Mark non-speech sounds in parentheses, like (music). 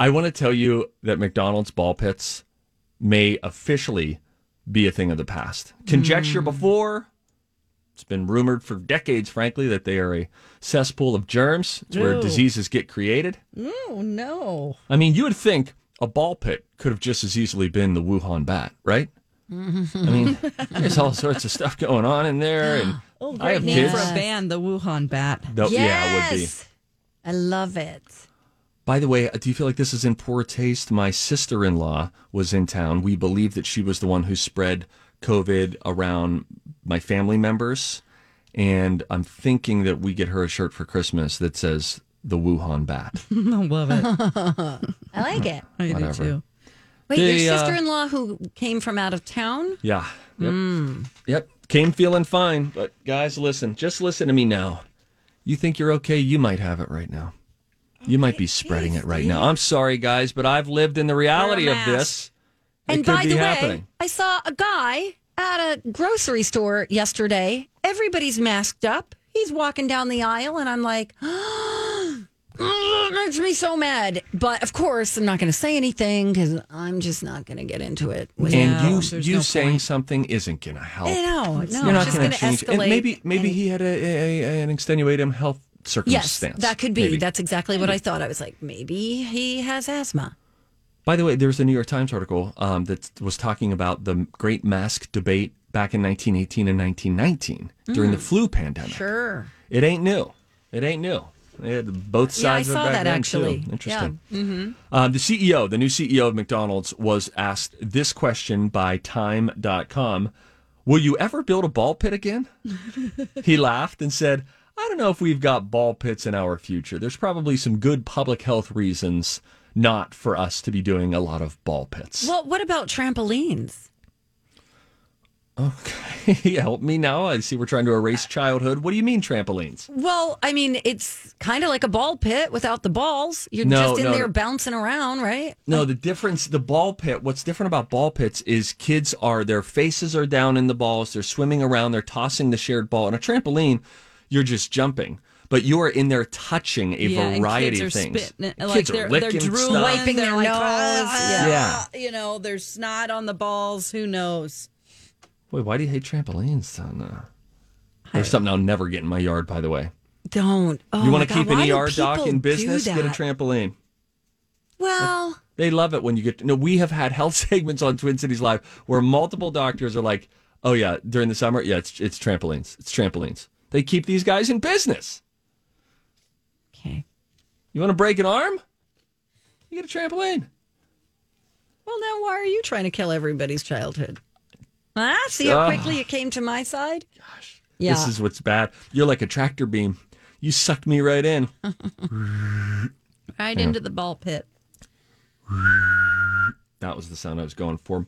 I want to tell you that McDonald's ball pits may officially be a thing of the past. Conjecture hmm. before. It's been rumored for decades, frankly, that they are a cesspool of germs. It's where diseases get created. Oh no. I mean, you would think a ball pit could have just as easily been the Wuhan bat, right? Mm-hmm. I mean, (laughs) there's all sorts of stuff going on in there, (gasps) and Oh, I great have name kids. for a band, the Wuhan Bat. Though- Yeah, it would be. I love it. By the way, do you feel like this is in poor taste? My sister in law was in town. We believe that she was the one who spread COVID around my family members. And I'm thinking that we get her a shirt for Christmas that says the Wuhan bat. (laughs) I love it. (laughs) I like it. I do Whatever. too. Wait, They, your uh, sister-in-law who came from out of town? Yeah. Yep. Yep. Came feeling fine. But guys, listen, just listen to me now. You think you're okay? You might have it right now. You might be spreading it right now. I'm sorry, guys, but I've lived in the reality of this. It And could by be the happening. way, I saw a guy at a grocery store yesterday. Everybody's masked up. He's walking down the aisle, and I'm like, (gasps) oh, it makes me so mad. But of course, I'm not going to say anything because I'm just not going to get into it. With and you there's you no saying point. something isn't going to help. I know, no, You're not going going to to change. escalate. And maybe maybe he had a, a, a- an extenuating health Yes, that could be. maybe. That's exactly what I thought. I was like, maybe he has asthma. By the way, there's a New York Times article um, that was talking about the great mask debate back in 1918 and 1919 during the flu pandemic. Mm. Sure. It ain't new. It ain't new. Had both Yeah, I sides of saw that then, actually. Too. Interesting. Yeah. Mm-hmm. Um, the CEO, the new CEO of McDonald's, was asked this question by Time.com Will you ever build a ball pit again? (laughs) he laughed and said, I don't know if we've got ball pits in our future. There's probably some good public health reasons not for us to be doing a lot of ball pits. Well, what about trampolines? Okay, (laughs) help me now. I see we're trying to erase childhood. What do you mean trampolines? Well, I mean, it's kind of like a ball pit without the balls. You're No, just in no, there no. bouncing around, right? No, the difference, the ball pit, what's different about ball pits is kids are, their faces are down in the balls, they're swimming around, they're tossing the shared ball. On a trampoline, you're just jumping. But you are in there touching a Yeah, and variety kids of are things. spitting like kids they're, are they're drooling, stuff. Wiping they're their like, nose, "Ah," yeah. You know, there's snot on the balls. Who knows? Wait, why do you hate trampolines, son? Uh, there's something I'll never get in my yard, by the way. Don't. Oh you want want to keep an ER doc in business? Get a trampoline. Well, They love it when you get. No, we have had health (laughs) segments on Twin Cities Live where multiple doctors are like, "Oh yeah, during the summer, yeah, it's it's trampolines. It's trampolines. They keep these guys in business. okay. You want to break an arm? You get a trampoline. Well, now why are you trying to kill everybody's childhood? Ah, see how quickly you came to my side? Gosh. Yeah. This is what's bad. You're like a tractor beam. You sucked me right in. (laughs) Right into the ball pit. That was the sound I was going for.